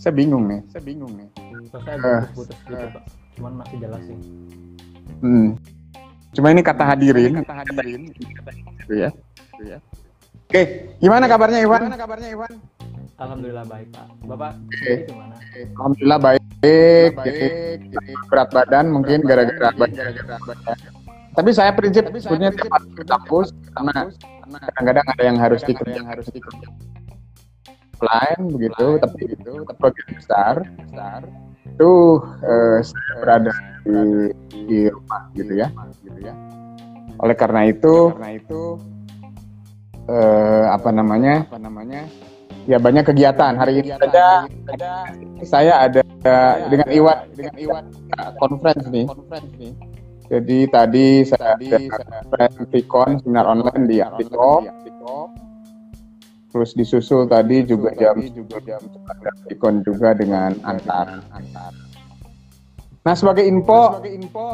Saya bingung nih. Saya bingung nih. Terus saya Eh, putus gitu pak. Cuman masih jelas sih. Hmm. Cuma ini kata hadirin, kata hadirin, gitu ya. Gitu ya. Oke, gimana kabarnya Iwan? Gimana kabarnya Iwan? Alhamdulillah baik pak. Bapak Oke. sendiri gimana? Alhamdulillah baik. baik. Berat badan mungkin gara-gara banyak. Tapi saya prinsip sebetulnya tiap hari ke kampus karena kadang-kadang ada yang harus dikerjakan lain begitu, tapi tapi bagian besar, besar itu eh, saya berada di, di rumah gitu ya, gitu ya. Oleh karena itu, karena itu eh, apa namanya, apa namanya, ya banyak kegiatan. Hari ini saja saya ada dengan Iwan, dengan Iwan conference nih. nih. Jadi tadi saya ada conference Vicon seminar online di Apiko. Terus disusul tadi juga jam juga jam ada Vicon juga dengan antar antar. Nah sebagai info, sebagai info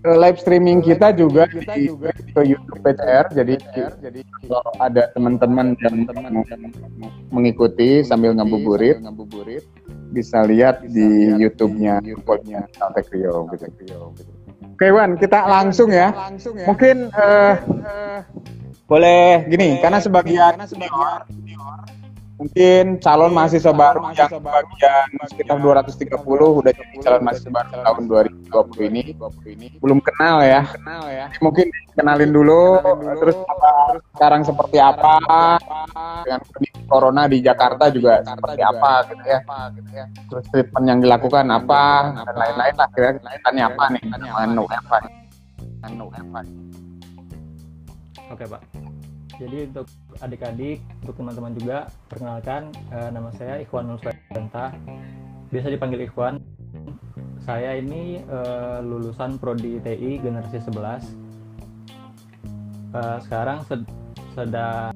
live streaming kita juga kita juga ke YouTube PCR. Jadi jadi kalau ada teman-teman yang teman mengikuti sambil ngabuburit, ngabuburit bisa lihat di YouTube-nya YouTube-nya Saltek Rio gitu. Oke Wan, kita langsung ya. Mungkin eh, boleh gini, karena sebagian senior, mungkin calon mahasiswa baru yang bagian sekitar 230 udah jadi calon mahasiswa baru tahun 2020 ini belum kenal ya. Mungkin kenalin dulu, terus apa, sekarang seperti apa dengan kondisi corona di Jakarta juga seperti apa gitu ya. Terus treatment yang dilakukan apa dan lain-lain lah kira kira apa nih anu apa nih. anu apa nih. Oke pak. Jadi untuk adik-adik, untuk teman-teman juga, perkenalkan eh, nama saya Ikhwan Nuswanta. Biasa dipanggil Ikhwan. Saya ini eh, lulusan Prodi TI generasi 11. Eh, sekarang sed- sedang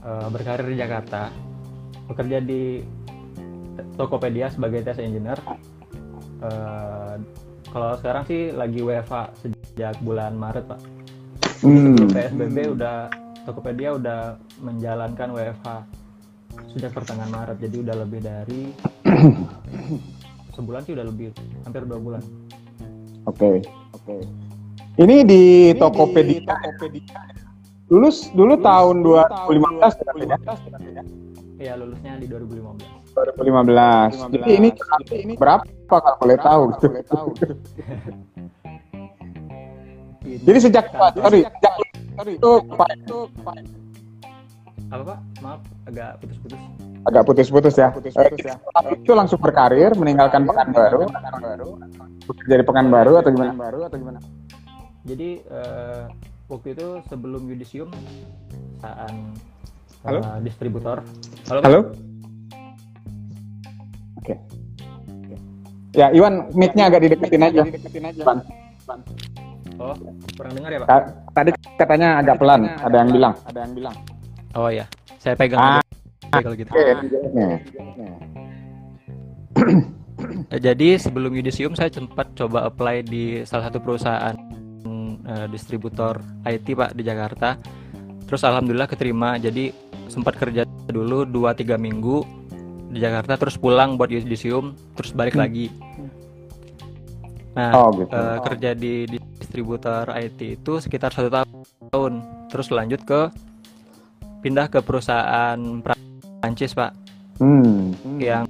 eh, berkarir di Jakarta. Bekerja di Tokopedia sebagai test engineer. Eh, kalau sekarang sih lagi WFA sejak bulan Maret, Pak. Hmm. Sebelum PSBB udah Tokopedia udah menjalankan WFH sejak pertengahan Maret jadi udah lebih dari sebulan sih udah lebih hampir dua bulan Oke, oke. Ini di Tokopedia. Lulus dulu tahun 2015 ya? ya lulusnya di 2015 2015. Jadi ini berapa kalau boleh tahu? Jadi sejak sorry, sejak itu Pak apa pak maaf agak putus-putus agak putus-putus ya. Eh, itu langsung berkarir meninggalkan Pekanbaru. Jadi Pekanbaru atau gimana? Baru atau gimana? jadi eh, waktu itu sebelum Yudisium saat Halo? eh, distributor halo, Pak? Halo? Oke. Ya, Iwan, mic-nya agak dideketin aja. Iwan. Oh kurang dengar ya pak Ta- Tadi katanya agak pelan, ada yang bilang. Ada yang bilang. oh ya saya pegang Ah. aja kalau gitu. Eh, Jadi sebelum Yudisium saya sempat coba apply di salah satu perusahaan eh, distributor IT Pak di Jakarta. Terus alhamdulillah keterima. Jadi sempat kerja dulu 2-3 minggu di Jakarta terus pulang buat Yudisium terus balik lagi. Nah, Oh, gitu. eh, kerja di, di distributor IT itu sekitar satu tahun. Terus lanjut ke pindah ke perusahaan Prancis Pak Hmm. yang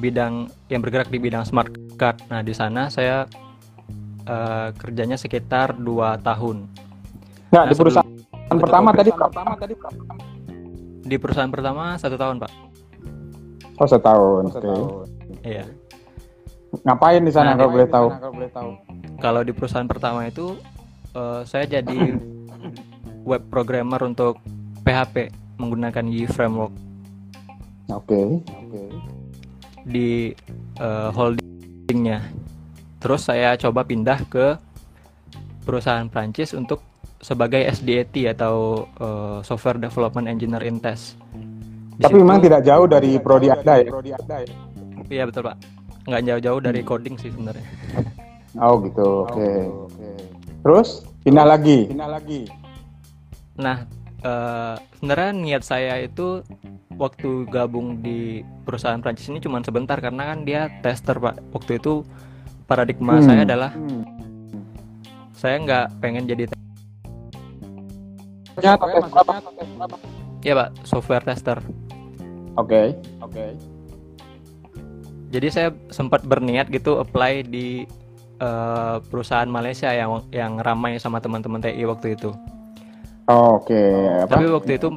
bidang yang bergerak di bidang smart card. Nah, di sana saya eh, kerjanya sekitar dua tahun. Nah, Nah, di perusahaan pertama tadi pertama tadi Di perusahaan pertama satu tahun, Pak. Oh, setahun. Oke. Iya. Ngapain di sana Nah, kalau boleh tahu? Kalau di perusahaan pertama itu eh, saya jadi web programmer untuk PHP menggunakan Y framework Oke. Oke. di eh, holdingnya. Terus saya coba pindah ke perusahaan Prancis untuk sebagai SDET atau eh, Software Development Engineer in Test. Di Tapi situ- memang tidak jauh dari prodi Anda ya? Iya betul pak. Nggak jauh-jauh dari coding sih sebenarnya. Oh, gitu. Oke. Terus pindah lagi. Pindah lagi. Nah uh, sebenarnya niat saya itu waktu gabung di perusahaan Prancis ini cuma sebentar karena kan dia tester pak waktu itu paradigma Hmm. saya adalah saya nggak pengen jadi te- Maksudnya atau tes apa? ya pak software tester Oke. Oke. Jadi saya sempat berniat gitu apply di uh, perusahaan Malaysia yang yang ramai sama teman-teman TI waktu itu. Oke. Apa? tapi waktu itu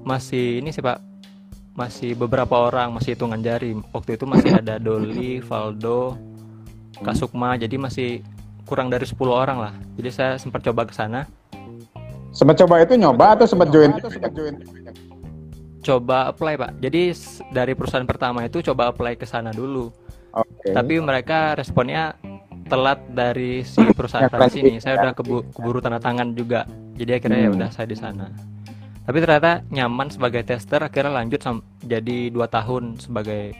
masih ini sih pak. Masih beberapa orang masih hitungan jari. Waktu itu masih ada Doli, Valdo, Kasukma jadi masih kurang dari 10 orang lah. Jadi saya sempat coba ke sana. Sempat coba itu nyoba atau sempat join? Coba apply pak jadi dari perusahaan pertama itu coba apply ke sana dulu Oke. tapi mereka responnya telat dari si perusahaan Yang Prancis ini Prancis, saya ya. udah kebu- keburu tanda tangan juga jadi akhirnya ya Hmm. udah saya di sana tapi ternyata nyaman sebagai tester akhirnya lanjut sam- jadi dua tahun sebagai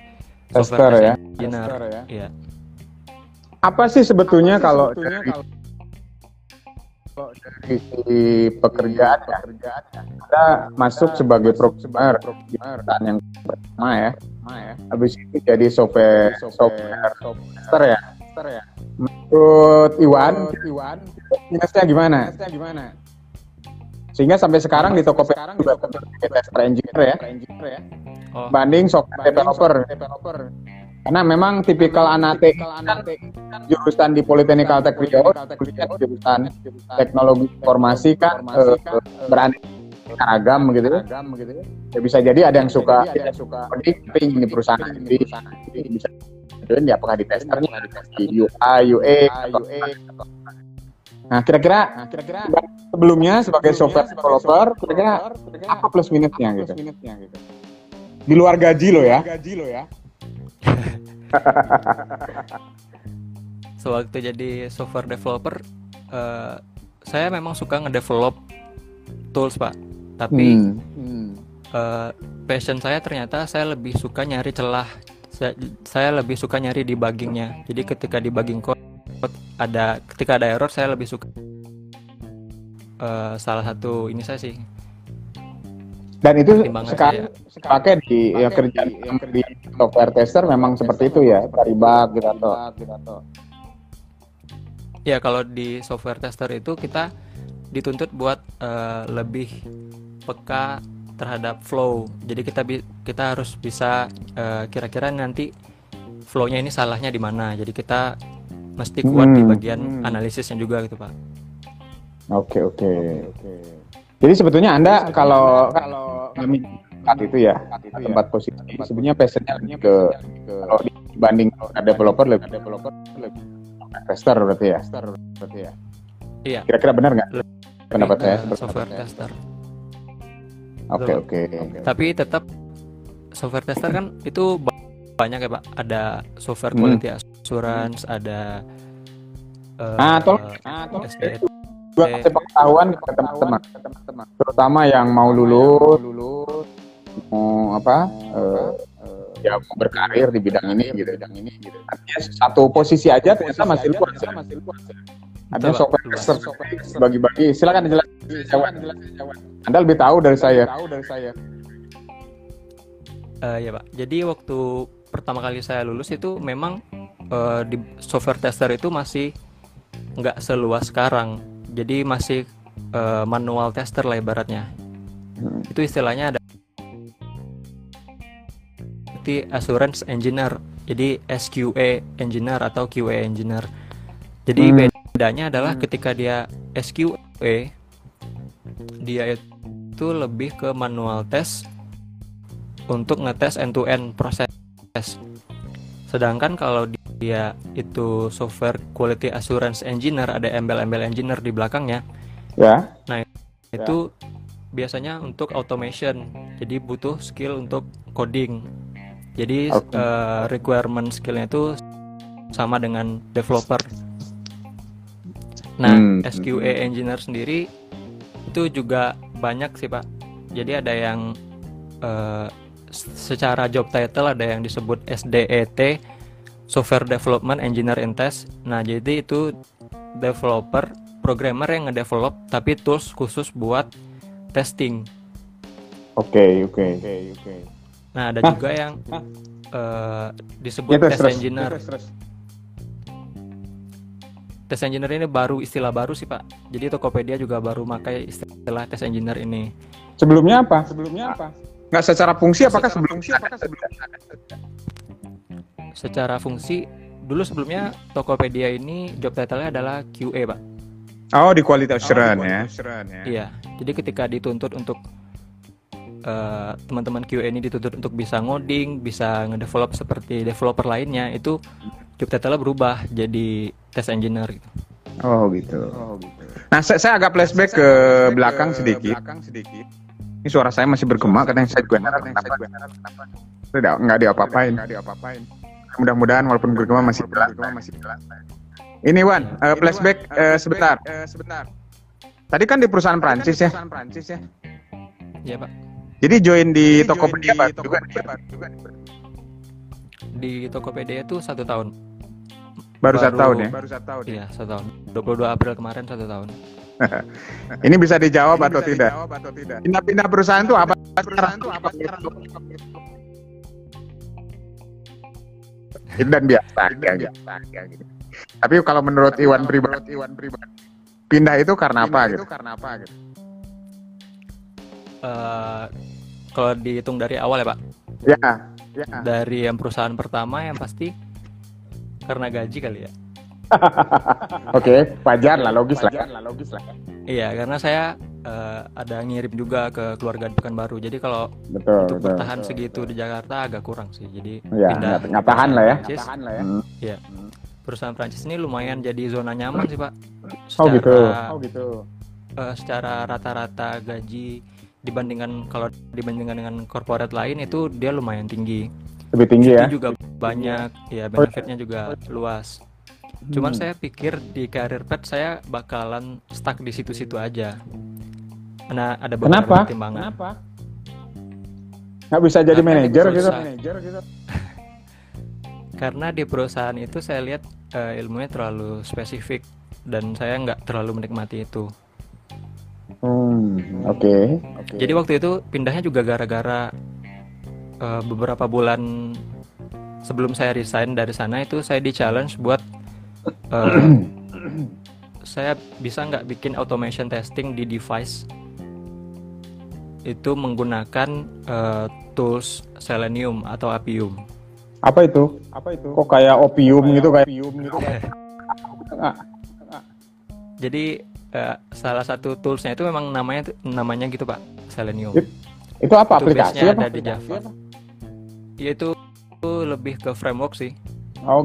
Tester software ya. test engineer Iya. Apa sih sebetulnya kalau dari dari sisi pekerjaan ya? Kita masuk sebagai programmer perusahaan yang pertama ya. Habis itu jadi software software tester ya. Menurut Iwan, minusnya gimana? Sehingga sampai sekarang di Tokopedia juga sebagai tester engineer ya, oh banding software developer. Karena memang tipikal anak kan jurusan di Politeknik Caltech Riau, jurusan teknologi informasi kan eh, beraneka ragam gitu. Ya. Bisa jadi ada yang suka coding tapi ingin di perusahaan jadi bisa join di apakah di testernya di UI, UA, atau Nah, kira-kira sebelumnya sebagai software developer, kira-kira apa plus minusnya gitu? Di luar gaji lo ya. sewaktu jadi software developer eh, saya memang suka ngedevelop tools pak. Tapi Hmm. eh, passion saya ternyata saya lebih suka nyari celah. Saya, saya lebih suka nyari debuggingnya. Jadi ketika debugging code ada ketika ada error saya lebih suka eh, salah satu ini saya sih Dan itu sekarang saya pakai di ya, kerjaan yang di software tester memang seperti itu ya, cari bug gitu atau ya kalau di software tester itu kita dituntut buat eh, lebih peka terhadap flow. Jadi kita bi- kita harus bisa eh, kira-kira nanti flownya ini salahnya di mana. Jadi kita mesti kuat di Hmm. bagian analisisnya juga gitu pak. Oke oke. Jadi sebetulnya anda kalau kalau kami saat itu ya tempat posisi sebenarnya passionnya lebih ke kalau dibanding developer lebih developer lebih tester berarti ya. Berarti ya. Iya. Kira-kira benar nggak pendapat saya? ke software tester Oke oke. tapi tetap software tester kan itu ba- banyak ya pak ada software Hmm. quality assurance ada eh, Ah, tolong, ah, tolong. Juga kasih pengetahuan ke teman-teman, terutama yang mau lulus, mau apa, eh, ya mau berkarir di bidang ini gitu, bidang ini gitu. Artinya satu posisi aja ternyata masih luas ya. Artinya Betul, Pak, software luas. tester bagi-bagi. Silakan jelaskan Jawan. Anda lebih tahu dari saya. Eh, ya pak. Jadi waktu pertama kali saya lulus itu memang eh, di software tester itu masih nggak seluas sekarang. Jadi masih eh, manual tester lah ibaratnya. Hmm. Itu istilahnya ada seperti assurance engineer. Jadi SQA engineer atau QA engineer. Jadi Hmm. bedanya adalah ketika dia SQA dia itu lebih ke manual test untuk ngetes end to end proses. Sedangkan kalau dia itu software quality assurance engineer ada embel-embel engineer di belakangnya Ya. itu biasanya untuk automation. Jadi butuh skill untuk coding. Jadi Oke. eh, requirement skillnya itu sama dengan developer. Nah, Hmm. SQA engineer sendiri itu juga banyak sih pak. Jadi ada yang eh, secara job title ada yang disebut SDET, Software Development Engineer in Test. Nah, jadi itu developer, programmer yang ngedevelop tapi tools khusus buat testing. Oke, oke, oke, oke. Nah, ada Hah? juga yang eh, disebut Ya, terus, test terus. engineer. Terus, terus. Test engineer ini baru istilah baru sih pak. Jadi Tokopedia juga baru pakai istilah test engineer ini. Sebelumnya apa? Sebelumnya apa? Nggak secara fungsi apakah sebelumnya? Apakah Secara fungsi, dulu sebelumnya Tokopedia ini job title-nya adalah QA pak. Oh, di quality assurance ya. Iya. Jadi ketika dituntut untuk eh, teman-teman QA ini dituntut untuk bisa ngoding, bisa ngedevelop seperti developer lainnya, itu job title-nya berubah jadi test engineer gitu. Oh, gitu. Nah, saya, saya agak flashback ke belakang sedikit. Ini suara saya masih bergema, kadang saya nggak tahu kenapa. Tidak, nggak diapa-apain. Mudah-mudahan walaupun bergema masih jelas. Ini Wan, eh, flashback eh, sebentar. Tadi kan di perusahaan Prancis ya. Iya pak. Jadi join di Tokopedia Pak, juga. Di Tokopedia itu satu tahun. Baru satu tahun ya. Iya satu tahun. 22 April kemarin satu tahun. Ini bisa dijawab atau tidak? Pindah-pindah perusahaan itu apa? Dan biasa ya, gitu. Tapi kalau menurut Iwan pribadi, pindah itu karena apa gitu? Eh, kalau dihitung dari awal ya pak, Ya, ya. dari yang perusahaan pertama yang pasti karena gaji kali ya. Oke, wajar lah, logis lah. logis lah. Iya, karena saya eh, ada ngirim juga ke keluarga di Pekanbaru. Jadi kalau Betul, untuk betul. bertahan segitu di Jakarta agak kurang sih. Jadi Ya, pindah nggak- nggak tahan lah ya. Prancis. Hmm. Iya. Perusahaan Prancis ini lumayan jadi zona nyaman sih pak. Oh gitu. Secara, Oh gitu. eh, secara rata-rata gaji dibandingkan kalau dibandingkan dengan corporate lain itu dia lumayan tinggi. Lebih tinggi ya. Itu juga banyak, ya benefitnya juga luas. Cuman saya pikir di career path saya bakalan stuck di situ-situ aja. Karena ada beberapa Kenapa? pertimbangan. Kenapa? Nggak bisa jadi Karena di manajer gitu. perusahaan- Karena di perusahaan itu saya lihat eh, ilmunya terlalu spesifik dan saya nggak terlalu menikmati itu. Hmm, oke. Jadi waktu itu pindahnya juga gara-gara eh, beberapa bulan sebelum saya resign dari sana itu saya di challenge buat eh, saya bisa nggak bikin automation testing di device itu menggunakan eh, tools Selenium atau Appium. Apa itu? Apa itu? Kok kayak opium gitu kayak opium gitu kayak. Jadi eh, salah satu toolsnya itu memang namanya namanya gitu pak Selenium. It- Itu apa Itu aplikasi apa? ada di Java. Ya itu, itu lebih ke framework sih. Oh.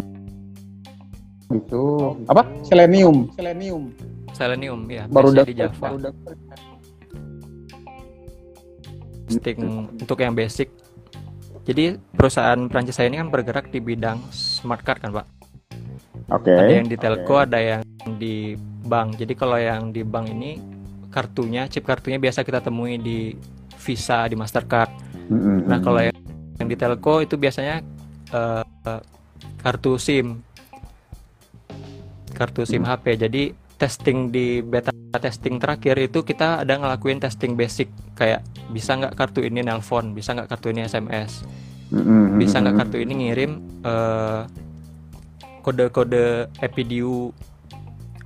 Gitu. Apa? Selenium. Selenium. Selenium ya Baru dapet, di Java. baru testing untuk yang basic. Jadi perusahaan Prancis saya ini kan bergerak di bidang smart card kan pak. Oke. Ada yang di telco, ada yang di bank. Jadi kalau yang di bank ini kartunya, chip kartunya biasa kita temui di Visa, di Mastercard. Mm-mm. Nah kalau yang, yang di telco itu biasanya eh, kartu SIM, kartu SIM HP. Jadi testing di beta testing terakhir itu kita ada ngelakuin testing basic kayak bisa nggak kartu ini nelpon, bisa nggak kartu ini SMS, Mm-mm. bisa nggak kartu ini ngirim eh, kode-kode EPDU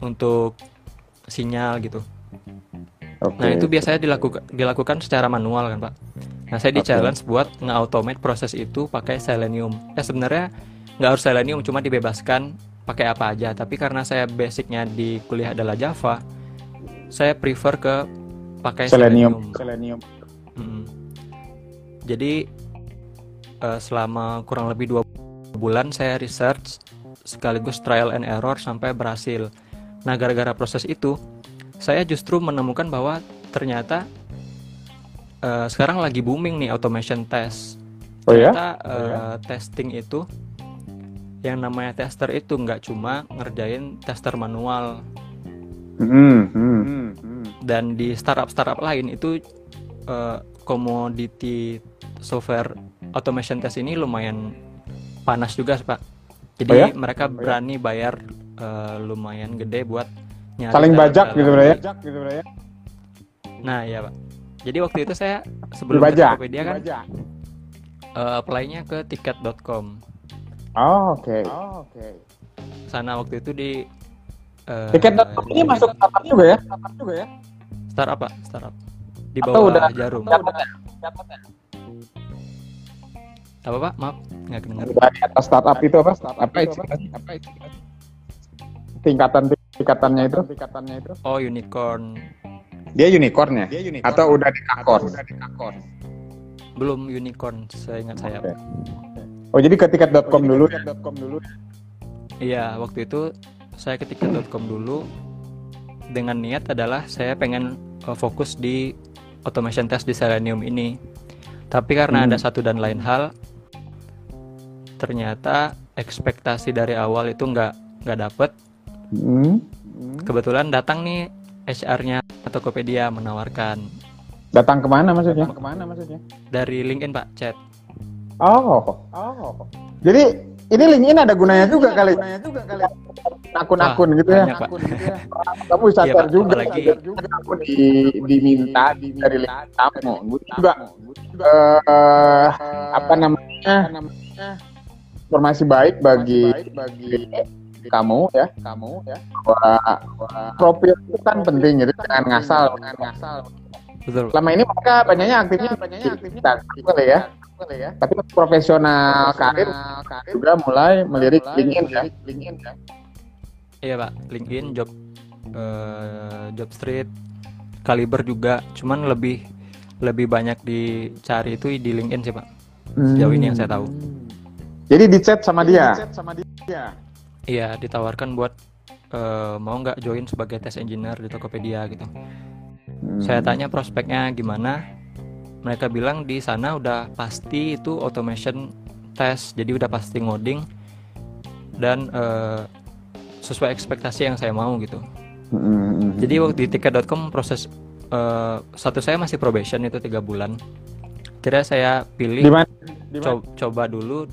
untuk sinyal gitu. Oke. Nah itu biasanya dilakukan dilakukan secara manual kan pak. Nah saya di challenge buat nge-automate proses itu pakai Selenium. Ya sebenarnya nggak harus Selenium, cuma dibebaskan pakai apa aja. Tapi karena saya basicnya di kuliah adalah Java, saya prefer ke pakai Selenium. Selenium. Selenium. Mm. Jadi eh, selama kurang lebih dua bulan saya research sekaligus trial and error sampai berhasil. Nah gara-gara proses itu saya justru menemukan bahwa ternyata eh, sekarang lagi booming nih automation test. Oh ya? Ternyata eh, testing itu yang namanya tester itu nggak cuma ngerjain tester manual. Mm. dan di startup startup lain itu eh, commodity software automation test ini lumayan panas juga pak jadi Oh ya? mereka berani bayar eh, lumayan gede buat nyari Saling bajak gitu ya? Gitu ya? nah ya pak Jadi waktu itu saya sebelum ke Dibaca. Tokopedia kan eh, apply-nya ke tiket.com. Oh, oke. Sana waktu itu di eh, Tiket.com ini di- masuk startup juga ya? Startup juga ya? startup Pak, startup. Di Atau bawah udah- Jarum. Dapat ya? Apa Pak? Maaf, nggak kedengar. Udah di atas startup itu apa? Apa itu? Apa itu? Tingkatan tingkatannya itu? Tingkatannya itu? Oh, unicorn. Dia unicorn ya? Atau udah di? Belum unicorn, saya ingat saya. Oke. Oh jadi ke tiket.com dulu ya? Iya, waktu itu saya ke tiket.com dulu dengan niat adalah saya pengen uh, fokus di automation test di Selenium ini. Tapi karena Hmm. ada satu dan lain hal, ternyata ekspektasi dari awal itu nggak nggak dapet. Hmm. Kebetulan datang nih HR-nya Tokopedia menawarkan Datang ke mana maksudnya? Ke mana maksudnya? dari LinkedIn Pak chat. Oh. Oh. Jadi ini LinkedIn ada gunanya juga kali. Gunanya juga kali. Akun-akun Wah, gitu ya. banyak, Pak. Kamu bisa Iya, share juga. Apalagi- Share juga. Kamu di, diminta dari kamu. Gue juga eh apa namanya? Informasi baik bagi bagi kamu ya kamu ya bahwa profil itu kan penting jadi jangan ngasal jangan ngasal Betul. selama ini mereka banyaknya aktifnya banyaknya aktifnya kali ya ya. Tapi profesional karir juga mulai melirik LinkedIn ya. LinkedIn ya. Iya Pak, LinkedIn, job eh, job street, kaliber juga, cuman lebih lebih banyak dicari itu di LinkedIn sih Pak. Sejauh ini yang saya tahu. jadi di chat sama dia? sama dia. Iya, ditawarkan buat eh, mau nggak join sebagai test engineer di Tokopedia gitu. Saya tanya prospeknya gimana, mereka bilang di sana udah pasti itu automation test, jadi udah pasti ngoding dan eh, sesuai ekspektasi yang saya mau gitu. Hmm. Jadi waktu di tiket.com proses eh, satu saya masih probation itu tiga bulan. Kira saya di pilih mana co- coba dulu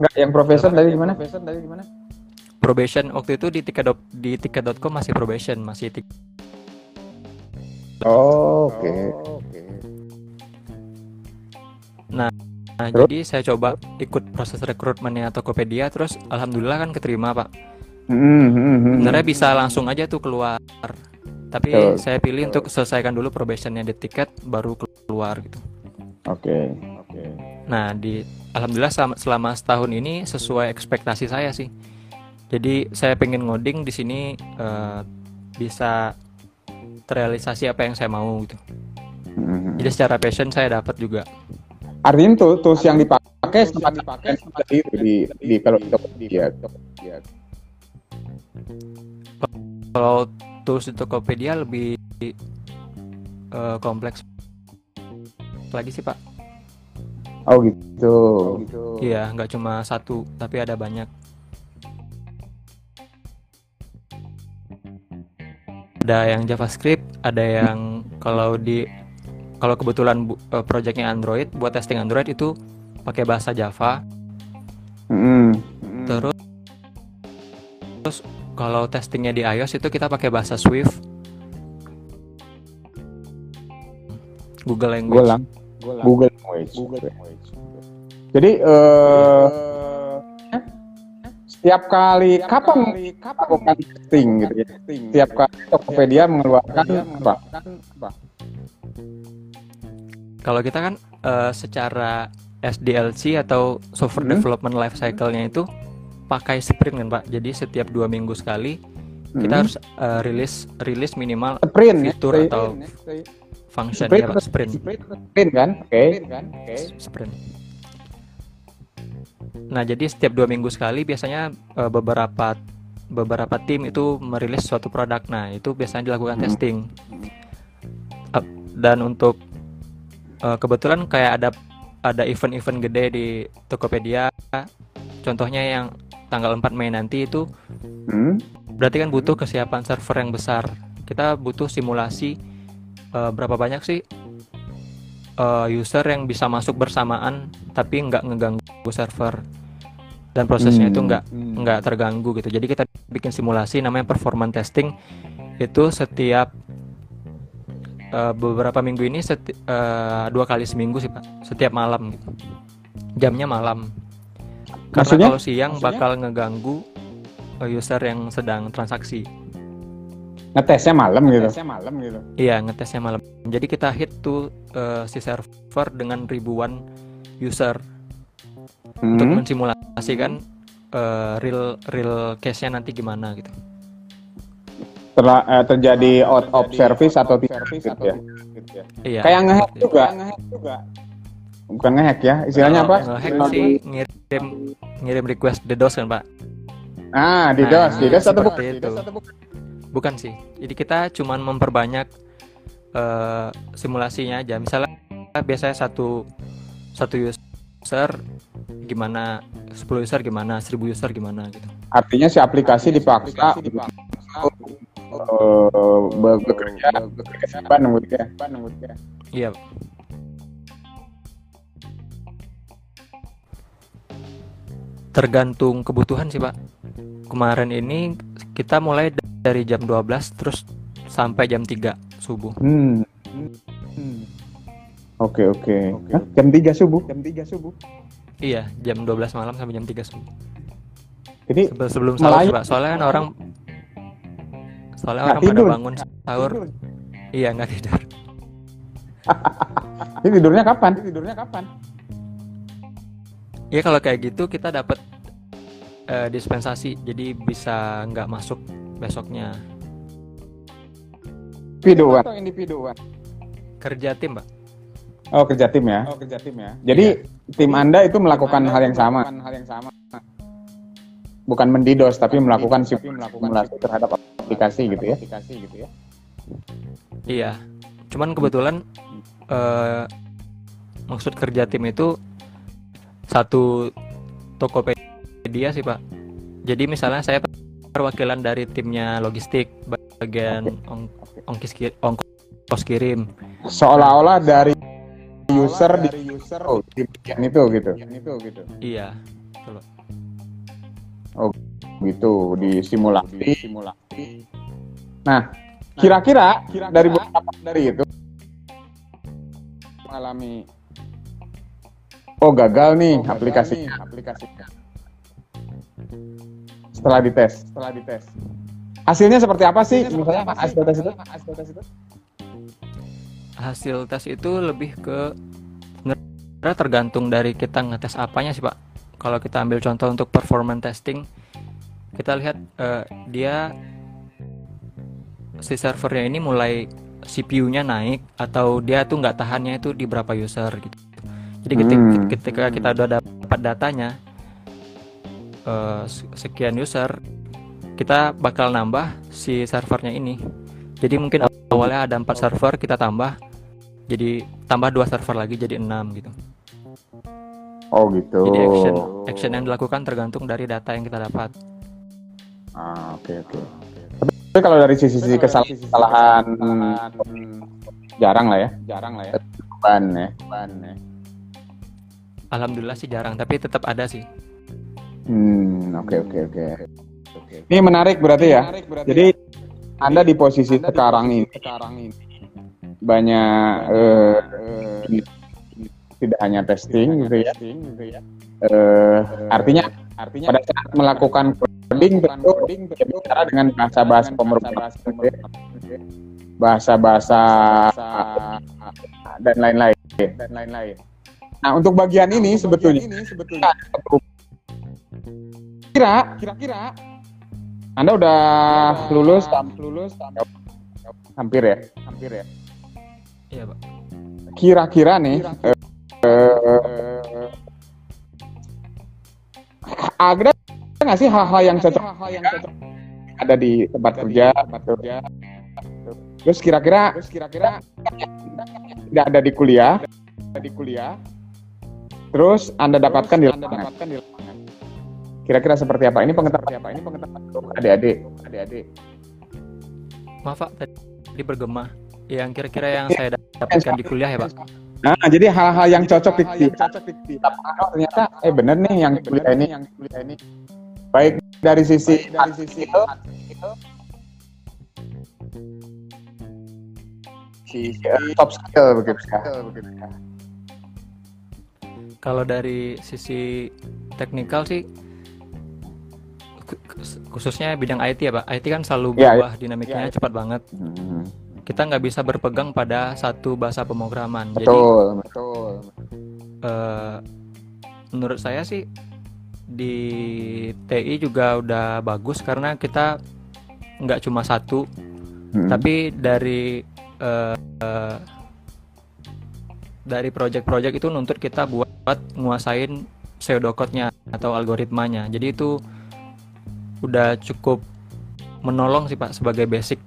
Enggak, yang profesor dari gimana? Profesor dari gimana? probation waktu itu di tiket di tiket.com masih probation masih tik- Oh, oke. Nah, Terus? jadi saya coba ikut proses rekrutmennya Tokopedia terus alhamdulillah kan keterima Pak. Hmm, hmm, hmm. Sebenarnya bisa langsung aja tuh keluar. Tapi Betul. saya pilih untuk selesaikan dulu probationnya di tiket baru keluar gitu. Oke. Oke. Nah, di alhamdulillah selama, selama setahun ini sesuai ekspektasi saya sih. Jadi saya pengen ngoding di sini eh, bisa terrealisasi apa yang saya mau gitu. Hmm. Jadi secara passion saya dapat juga. Artinya tuh tools yang dipakai sempat dipakai seperti itu di di kalau di Tokopedia. Kalau tools di Tokopedia lebih eh, kompleks lagi sih Pak. Oh gitu. Iya, nggak cuma satu, tapi ada banyak. Ada yang JavaScript, ada yang kalau di kalau kebetulan bu- eh, projectnya Android buat testing Android itu pakai bahasa Java. Hmm. Terus terus kalau testingnya di iOS itu kita pakai bahasa Swift. Google Language. Golang. Google Language. Jadi eh setiap kali kapan melakukan testing gitu ya? Setiap kali Tokopedia mengeluarkan apa? Kalau kita kan eh, secara SDLC atau software Hmm. development life cycle-nya itu pakai sprint kan Pak. Jadi setiap dua minggu sekali kita Hmm. harus eh, rilis rilis minimal sprint ya? fitur Sprint. atau function Sprint ya Pak, atau sprint. Sprint kan? Oke. sprint. Nah, jadi setiap dua minggu sekali biasanya eh, beberapa beberapa tim itu merilis suatu produk. Nah, itu biasanya dilakukan Hmm. testing. Ap- Dan untuk eh, kebetulan kayak ada ada event-event gede di Tokopedia. Contohnya yang tanggal 4 Mei nanti itu Hmm. berarti kan butuh kesiapan server yang besar. Kita butuh simulasi eh, berapa banyak sih eh, user yang bisa masuk bersamaan tapi nggak ngeganggu server. Dan prosesnya itu nggak nggak terganggu gitu. Jadi kita bikin simulasi namanya performance testing. Itu setiap uh, beberapa minggu ini seti uh, dua kali seminggu sih pak. Setiap malam gitu. Jamnya malam. Karena Maksudnya? kalau siang bakal ngeganggu uh, user yang sedang transaksi Ngetesnya malam gitu. Ngetesnya malam gitu. iya ngetesnya malam jadi kita hit tuh uh, si server dengan ribuan user untuk Hmm. mensimulasikan uh, real real case-nya nanti gimana gitu Terla- eh, terjadi out of service atau tidak gitu ya. iya Kayak ngehack seperti itu. juga. Bukan ngehack ya, istilahnya apa? ngehack sih ngirim ngirim request DDoS kan pak Ah, Nah, DOS, di DOS atau seperti bukan? itu. Bukan sih. Jadi kita cuman memperbanyak eh, simulasinya aja. Misalnya biasanya satu satu user gimana, 10 user gimana, 1000 user gimana gitu. Artinya si aplikasi dipaksa untuk eh, be- bekerja bekerja siapa nunggu dia. Iya. Tergantung kebutuhan sih, Pak. Kemarin ini kita mulai dari jam 12 terus sampai jam 3 subuh. Hmm. Oke oke. Hah, Jam 3 subuh. Jam 3 subuh. Iya, jam 12 malam sampai jam 3 subuh. Jadi Sebelum, sebelum sahur Pak. Soalnya kan orang soalnya Nggak orang pada tidur. bangun sahur. Iya, nggak tidur. ini tidurnya kapan? Tidurnya kapan? Ya kalau kayak gitu kita dapat eh, dispensasi, jadi bisa nggak masuk besoknya. Individuan. Atau individuan. Kerja tim, Pak. Oh kerja tim ya. Oh kerja tim ya. Jadi tim anda itu melakukan hal yang sama. Hal yang sama. Bukan mendidos tapi melakukan simulasi terhadap aplikasi gitu ya. Aplikasi gitu ya. Iya. Cuman kebetulan eh, maksud kerja tim itu satu Tokopedia sih, Pak. Jadi misalnya saya perwakilan dari timnya logistik bagian ong- ongkis ki- ongkos kirim. Seolah-olah dari user di user oh, di bagian itu gitu. Itu gitu. Iya. betul, Pak. Gitu di simulasi. Simulasi. Nah, kira-kira dari beberapa dari itu mengalami oh gagal nih aplikasinya. Aplikasinya. Setelah dites. Setelah dites. Hasilnya seperti apa sih? Misalnya hasil tes itu? Hasil tes itu? hasil tes itu lebih ke sebenarnya tergantung dari kita ngetes apanya sih pak kalau kita ambil contoh untuk performance testing kita lihat eh, dia si servernya ini mulai CPU-nya naik atau dia tuh nggak tahannya itu di berapa user gitu jadi ketika, Hmm. ketika kita udah dapat datanya eh, sekian user kita bakal nambah si servernya ini jadi mungkin awalnya ada empat server kita tambah jadi tambah dua server lagi jadi enam gitu Oh gitu. jadi action action yang dilakukan tergantung dari data yang kita dapat Ah, oke oke. Tapi kalau dari sisi sisi kesalahan, kesalahan jarang lah ya. Jarang lah ya. Ban ya. Ban ya. alhamdulillah sih jarang tapi tetap ada sih Hmm, oke oke oke. Ini menarik berarti ya. Jadi Anda di posisi sekarang ini banyak eh, eh, tidak hanya testing gitu ya. Eh, artinya artinya pada saat melakukan coding tentu ya bicara dengan bahasa-bahasa pemrograman gitu ya. bahasa-bahasa dan lain-lain dan lain-lain. Nah, untuk bagian ini sebetulnya kira kira-kira. Anda udah lulus lulus hampir ya? Hampir ya. Iya pak. Kira-kira nih eh, eh, ada nggak sih hal-hal yang cocok? Ada di tempat kerja terus kira-kira terus kira-kira. Tidak ada di kuliah. Di kuliah. Terus anda dapatkan di lapangan kira-kira seperti apa? Ini pengetahuan apa ini pengetahuan adik-adik. Adik-adik. Maaf pak. Tadi bergema. Yang kira-kira yang saya dapatkan di kuliah ya pak? Nah, jadi hal-hal yang cocok di oh, ternyata eh bener nih yang kuliah ini. Yang kuliah ini baik dari sisi dari sisi sisi uh, soft skill begitu ya. Kalau dari sisi teknikal sih khususnya bidang IT ya Pak. IT kan selalu Ya, berubah dinamikanya cepat banget. Hmm, Kita nggak bisa berpegang pada satu bahasa pemrograman. Jadi betul, betul. eh, menurut saya sih di TI juga udah bagus karena kita nggak cuma satu, Hmm. tapi dari eh, eh, dari project-project itu nuntut kita buat nguasain pseudocode-nya atau algoritmanya. Jadi itu udah cukup menolong sih Pak sebagai basic.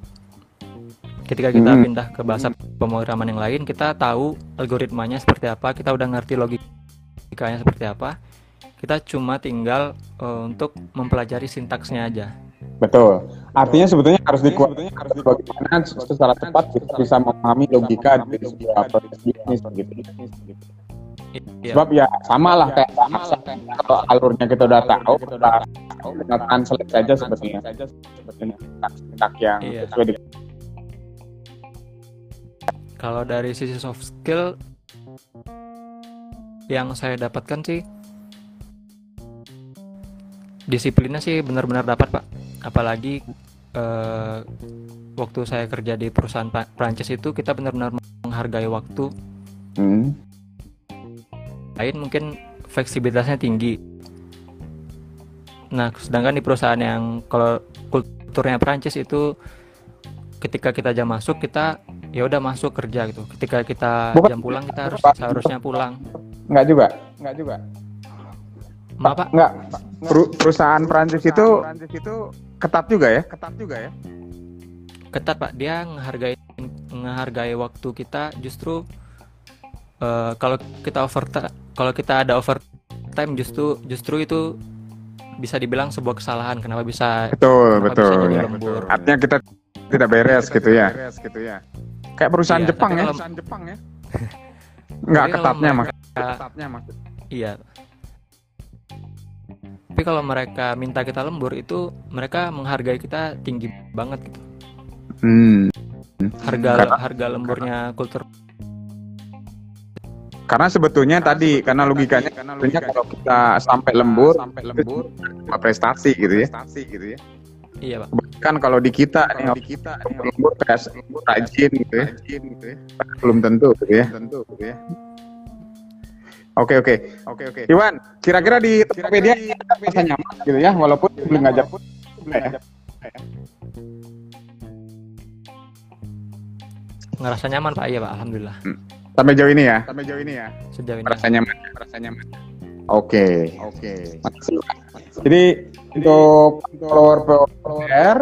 Ketika kita Hmm. pindah ke bahasa pemrograman yang lain, kita tahu algoritmanya seperti apa, kita udah ngerti logikanya seperti apa. Kita cuma tinggal eh, untuk mempelajari sintaksnya aja. Betul. Artinya sebetulnya harus dikuatkan harus bagaimana secara cepat kita bisa memahami logika dari sebuah proses bisnis gitu. Iya. Sebab ya sama lah kayak sama lah kayak kalau alurnya kita udah tahu, kita udah tahu, kita translate saja sebetulnya. Sebetulnya sintak yang Iya. sesuai dengan Kalau dari sisi soft skill yang saya dapatkan sih disiplinnya sih benar-benar dapat Pak. Apalagi eh, waktu saya kerja di perusahaan Prancis itu kita benar-benar menghargai waktu. Hmm. Lain mungkin fleksibilitasnya tinggi. Nah, sedangkan di perusahaan yang kalau kulturnya Prancis itu ketika kita jam masuk kita ya udah masuk kerja gitu. Ketika kita Bukan- jam pulang kita harus seharusnya pulang. Enggak juga. Enggak juga. Maaf Pak, Enggak. Peru- perusahaan Prancis itu ketat juga ya? Ketat juga ya? ketat Pak. Dia menghargai menghargai waktu kita justru eh, kalau kita over kalau kita ada overtime justru justru itu bisa dibilang sebuah kesalahan kenapa bisa Betul, kenapa bisa jadi lembur. Artinya kita tidak beres gitu ya. Kayak perusahaan Iya, Jepang ya. kalau- Jepang ya. Kalau ketatnya mak. mereka- Ketatnya maksud. Iya. Tapi kalau mereka minta kita lembur itu mereka menghargai kita tinggi banget gitu. Hmm. Harga Karena- harga lemburnya kultur Karena sebetulnya tadi karena logikanya sebetulnya kalau kita sampai lembur sampai lembur prestasi gitu ya. Prestasi gitu ya. iya pak Kan kalau di kita nih di kita lembur kayak rajin gitu ya. Belum tentu gitu ya. Tentu gitu ya. Oke oke oke oke. Iwan, kira-kira di Tokopedia merasa nyaman gitu ya, walaupun belum ngajak pun ya. ngerasa nyaman pak iya pak alhamdulillah Sampai jauh ini ya. Sampai jauh ini ya. sejauh ini Merasa nyaman, merasa nyaman. Oke. Oke. Jadi untuk follower follower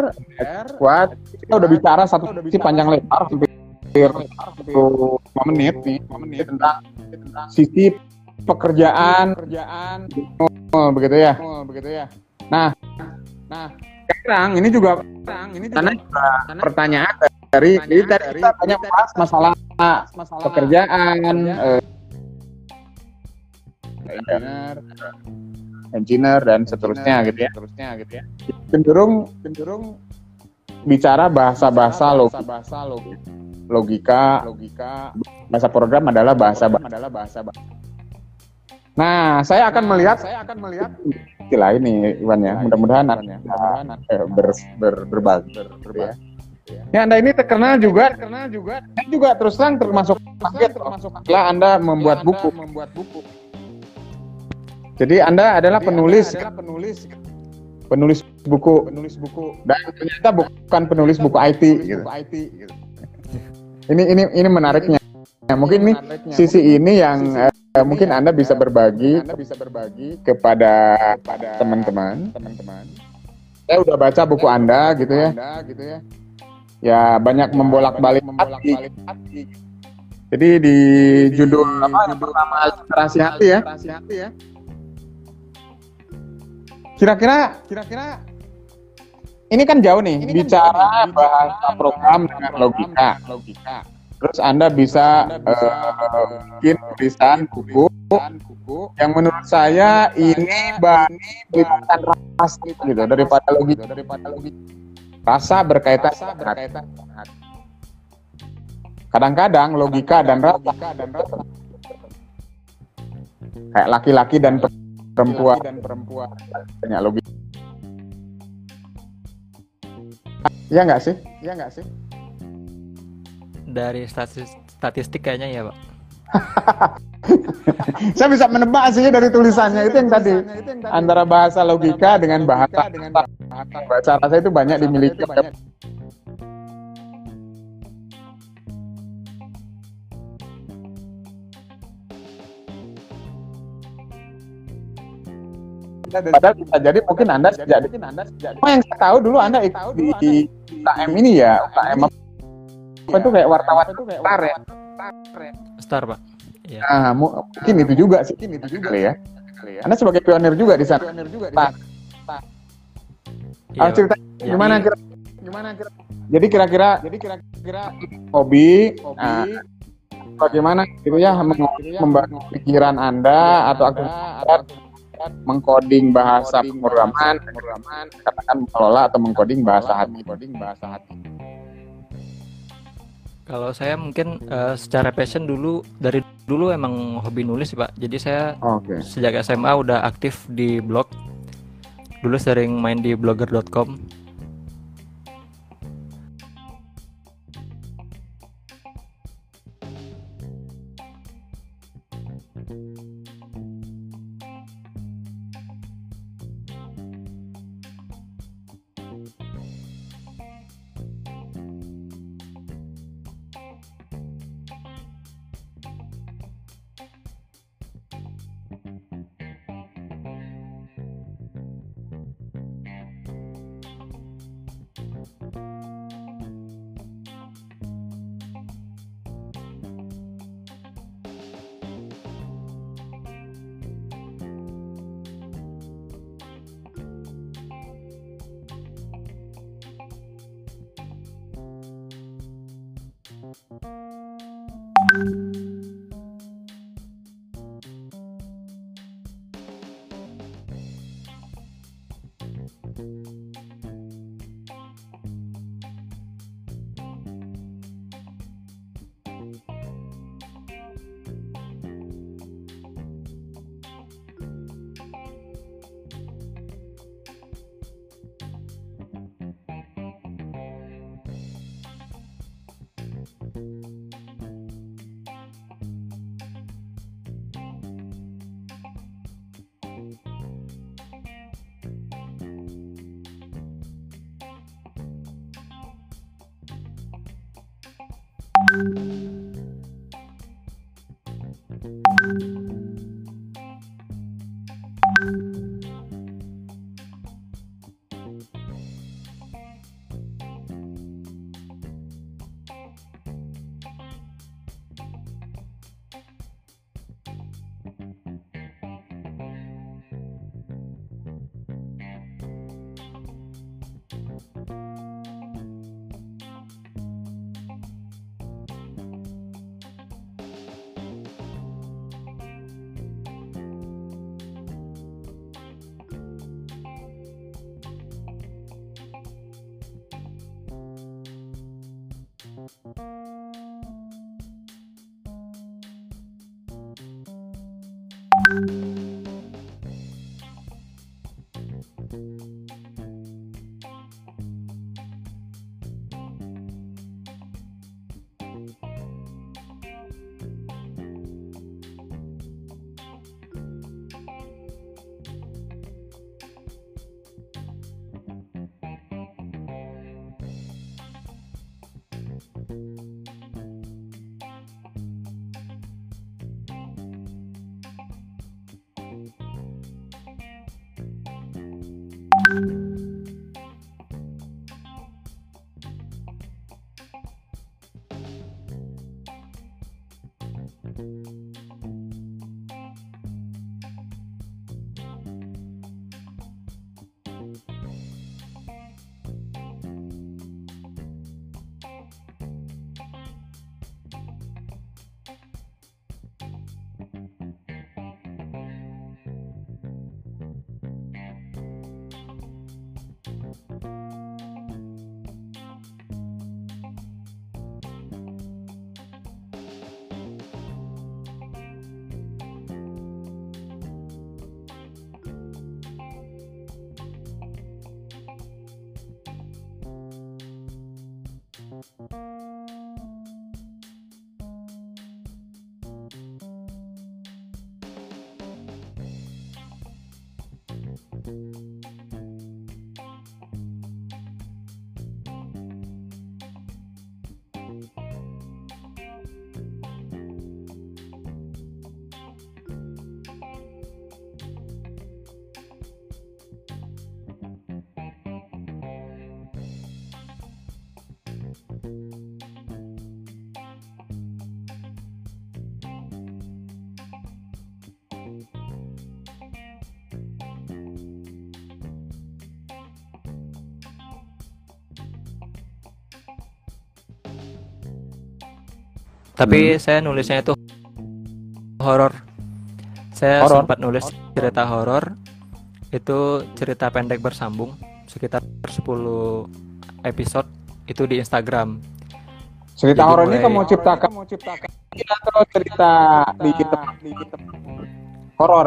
squad kita udah bicara satu sisi panjang lebar hampir 5 menit nih, 5 menit tentang sisi pekerjaan pekerjaan oh, begitu ya. Oh, begitu ya. Nah, nah sekarang ini juga ini karena juga pertanyaan dari jadi tadi kita banyak bahas masalah masalah pekerjaan eh, engineer engineer dan seterusnya gitu ya. seterusnya gitu ya. Cenderung cenderung bicara bahasa-bahasa logika bahasa logika. logika. Bahasa program adalah bahasa adalah bahasa Nah, saya akan melihat saya akan melihat istilah ini Iwan ya. Mudah-mudahan Anda eh, ber, ber, berbagi ya. Ya Anda ini terkenal juga, terkenal juga, saya juga terus terang termasuk kaget termasuk setelah Anda membuat buku, membuat buku. Jadi Anda adalah penulis, penulis, penulis buku, penulis buku, dan ternyata bukan penulis buku IT, gitu. Ini ini ini menariknya. Ya, mungkin ini sisi ini yang eh, mungkin Anda bisa berbagi, Anda bisa berbagi kepada teman-teman, teman-teman. Saya udah baca buku Anda gitu ya. gitu ya. Ya banyak membolak-balik hati. Jadi di judul apa yang pertama literasi hati ya. Kira-kira kira-kira ini kan jauh nih bicara bahasa program dengan logika. Terus Anda bisa eh, bikin tulisan buku yang menurut saya ini berkaitan rasa gitu daripada logika daripada logika. Rasa berkaitan berkaitan kadang-kadang logika dan rasa. Kayak laki-laki dan perempuan. Dan perempuan. Banyak logika. Iya nggak sih? Iya nggak sih? Dari statistik, statistik kayaknya ya, Pak. Saya bisa menebak sih dari tulisannya. Itu yang tadi. Antara bahasa logika dengan bahasa. Bahasa rasa itu banyak dimiliki. Padahal bisa jadi mungkin Anda sejak oh, yang saya tahu dulu Anda ikut di, UKM ini ya, UKM apa itu kayak wartawan itu kayak star ya. Star, Pak. Ya. Nah, mungkin itu juga sih, mungkin itu juga ya. Anda sebagai pionir juga di sana. Pionir juga di sana. Ah, cerita gimana kira gimana kira jadi kira-kira jadi kira-kira hobi, hobi nah, bagaimana gitu ya membangun pikiran Anda atau aktivitas mengcoding bahasa pemrograman, pemrograman katakan mengelola atau mengcoding bahasa hati, coding bahasa hati. Kalau saya mungkin uh, secara passion dulu dari dulu emang hobi nulis sih pak. Jadi saya okay. sejak SMA udah aktif di blog. Dulu sering main di blogger.com you Tapi saya nulisnya itu horor. Saya Horor? sempat nulis cerita horor. Itu cerita pendek bersambung sekitar 10 episode itu di Instagram. Cerita horor ini kamu ciptakan atau cerita di tempat horor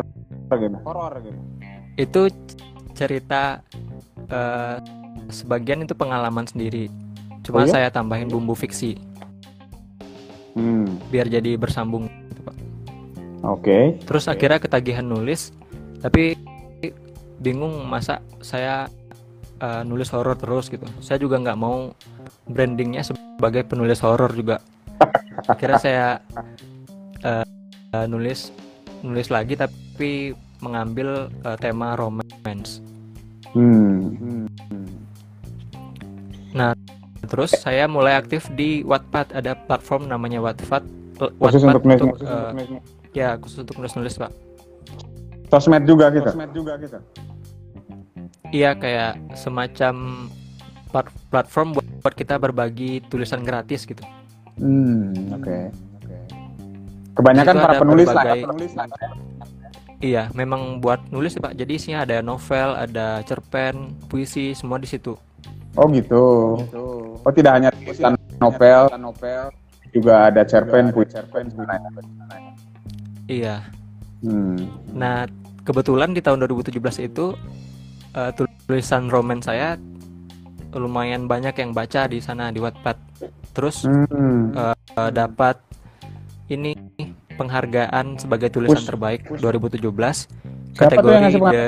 gitu. Horor gitu. Itu cerita eh, sebagian itu pengalaman sendiri. Cuma Oh iya? saya tambahin bumbu fiksi Hmm. biar jadi bersambung gitu, Pak. Oke. Terus akhirnya ketagihan nulis, tapi bingung masa saya uh, nulis horor terus gitu. Saya juga nggak mau brandingnya sebagai penulis horor juga. Akhirnya saya uh, uh, nulis nulis lagi tapi mengambil uh, tema romance. Hmm. Terus saya mulai aktif di Wattpad, ada platform namanya Wattpad. Khusus Wattpad untuk nulis, untuk, uh, ya khusus untuk nulis-nulis pak. sosmed juga gitu. Sosmed juga gitu. Iya kayak semacam plat- platform buat, buat kita berbagi tulisan gratis gitu. Hmm. Oke. Kebanyakan Di situ para ada penulis lah. ya. berbagai- Penulis lah. Iya, memang buat nulis Pak. Jadi isinya ada novel, ada cerpen, puisi, semua di situ. Oh gitu. Oh tidak hanya tulisan novel, juga ada cerpen, puisi, cerpen, Iya. Hmm. Nah, kebetulan di tahun 2017 itu eh, tulisan roman saya lumayan banyak yang baca di sana di Wattpad. Terus Hmm. eh, dapat ini penghargaan sebagai tulisan Wus. terbaik 2017 Siapa tuh yang ngasih kategori The?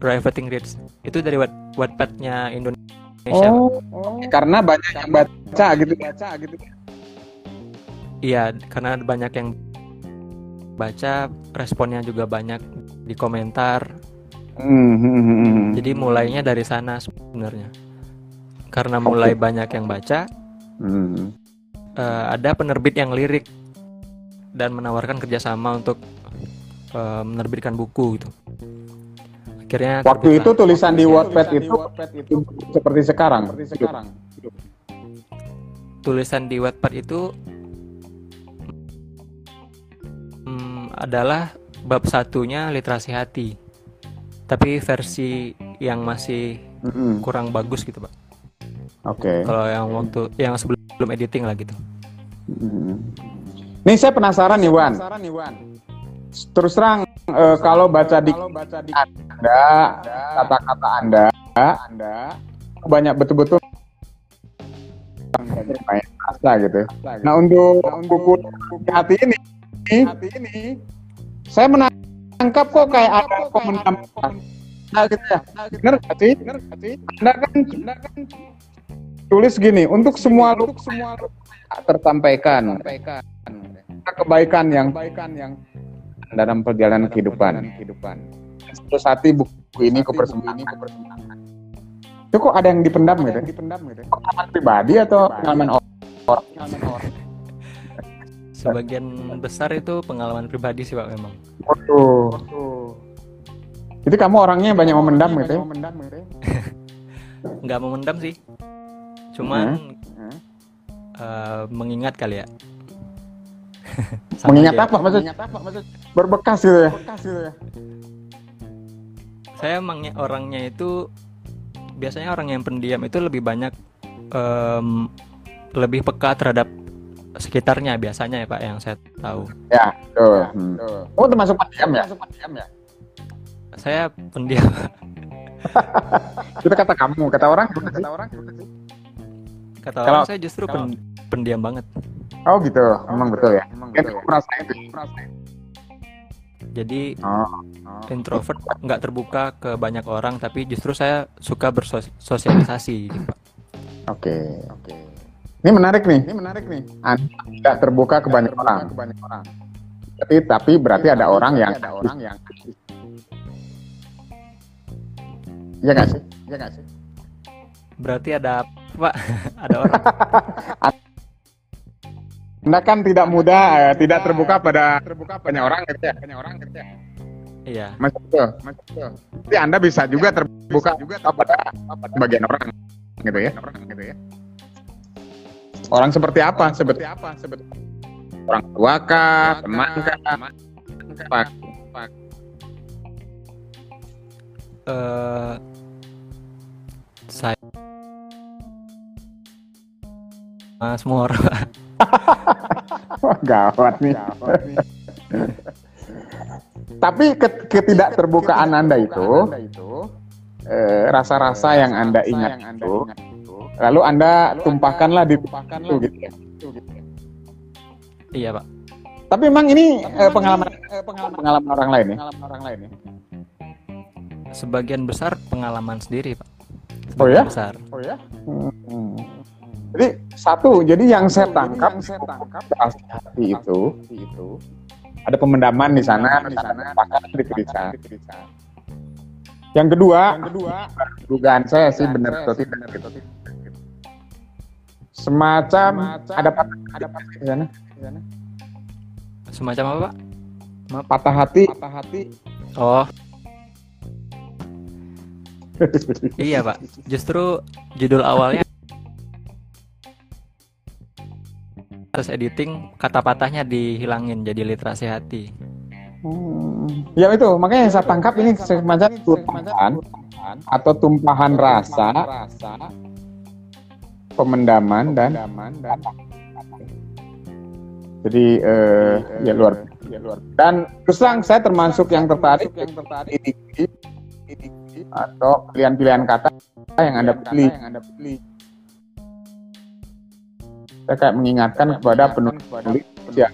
Riveting Reads. Itu dari Watt- Wattpad-nya Indonesia. Pak. Oh, karena banyak yang baca gitu. Baca gitu. Iya, karena banyak yang baca, responnya juga banyak di komentar. Hmm, hmm, hmm, hmm. Jadi mulainya dari sana sebenarnya. Karena mulai Oke. banyak yang baca, Hmm. eh, ada penerbit yang lirik dan menawarkan kerjasama untuk eh, menerbitkan buku gitu. Akhirnya Waktu itu tulisan di Wattpad itu seperti sekarang. tulisan di Wattpad itu mm, adalah bab satunya literasi hati. Tapi versi yang masih kurang bagus gitu, Pak. Oke. Kalau yang waktu yang sebelum editing lah gitu. Mm. Nih saya penasaran nih Wan. Terus terang eh, kalau baca di Anda kata-kata Anda, Anda banyak betul-betul rasa gitu. Nah untuk buku hati ini, hati ini, saya menangkap kok kayak ada pemendam nah, gitu ya. Bener nggak sih? Anda kan, Anda kan tulis gini untuk semua untuk semua tersampaikan kebaikan yang kebaikan yang dalam perjalanan kehidupan. Terus hati buku ini kepersembahkan. Itu kok ada yang dipendam gitu? Pengalaman pribadi atau pengalaman orang? Sebagian besar itu pengalaman pribadi sih, Pak memang. Waduh. Jadi kamu orangnya banyak memendam gitu ya? Nggak memendam sih. Cuman Hmm. eh, mengingat kali ya. Mengingat apa maksudnya? Berbekas gitu ya? Saya emangnya orangnya itu biasanya orang yang pendiam itu lebih banyak em, lebih peka terhadap sekitarnya biasanya ya Pak yang saya tahu. Ya, tuh. Hmm. Oh termasuk pendiam ya? Saya pendiam. Itu kata kamu, kata orang. Kata orang. kata Kalau- orang saya justru pen- pendiam banget Oh gitu, memang betul ya. Kan aku merasa itu. Jadi Oh, introvert nggak terbuka ke banyak orang tapi justru saya suka bersosialisasi gitu, Pak. oke, oke. Ini menarik nih. Ini menarik nih. Anda tidak terbuka ke banyak orang. Tapi tapi berarti ada orang yang ada orang yang Iya nggak sih? Iya nggak sih? berarti ada apa, Pak ada orang Anda kan tidak mudah, eh, tidak terbuka pada terbuka banyak orang gitu ya. Banyak orang gitu ya. iya Mas betul, Mas betul. Jadi Anda bisa juga terbuka juga pada bagian orang gitu ya. Orang gitu ya. Orang seperti apa? Seperti apa? Seperti orang tua kah, teman kah, apa? eh saya Ah, semua orang Wah, gawat nih. Tapi ke- ketidakterbukaan Anda itu, eh, rasa-rasa yang Anda ingat itu, lalu Anda tumpahkanlah di itu gitu ya. iya pak Tapi memang ini pengalaman pengalaman pengalaman orang lain ya. Pengalaman orang lain ya. sebagian besar pengalaman sendiri pak Oh Sebagian ya? besar Oh ya? Jadi satu, jadi yang saya tangkap, saya tangkap hati itu, itu ada pemendaman di sana, di sana, pakar di desa. Yang kedua, yang kedua, dugaan saya sih benar atau tidak gitu. Semacam ada patah, ada patah di sana, di sana. semacam apa pak patah hati, patah hati. oh iya pak justru judul awalnya terus editing kata patahnya dihilangin jadi literasi hati. Hmm, Ya itu, makanya yang saya tangkap ini semacam tumpahan atau tumpahan rasa, pemendaman dan jadi eh, ya luar dan terus terang saya termasuk yang tertarik yang tertarik atau pilihan-pilihan kata yang anda pilih yang anda pilih saya kayak mengingatkan kepada penulis ya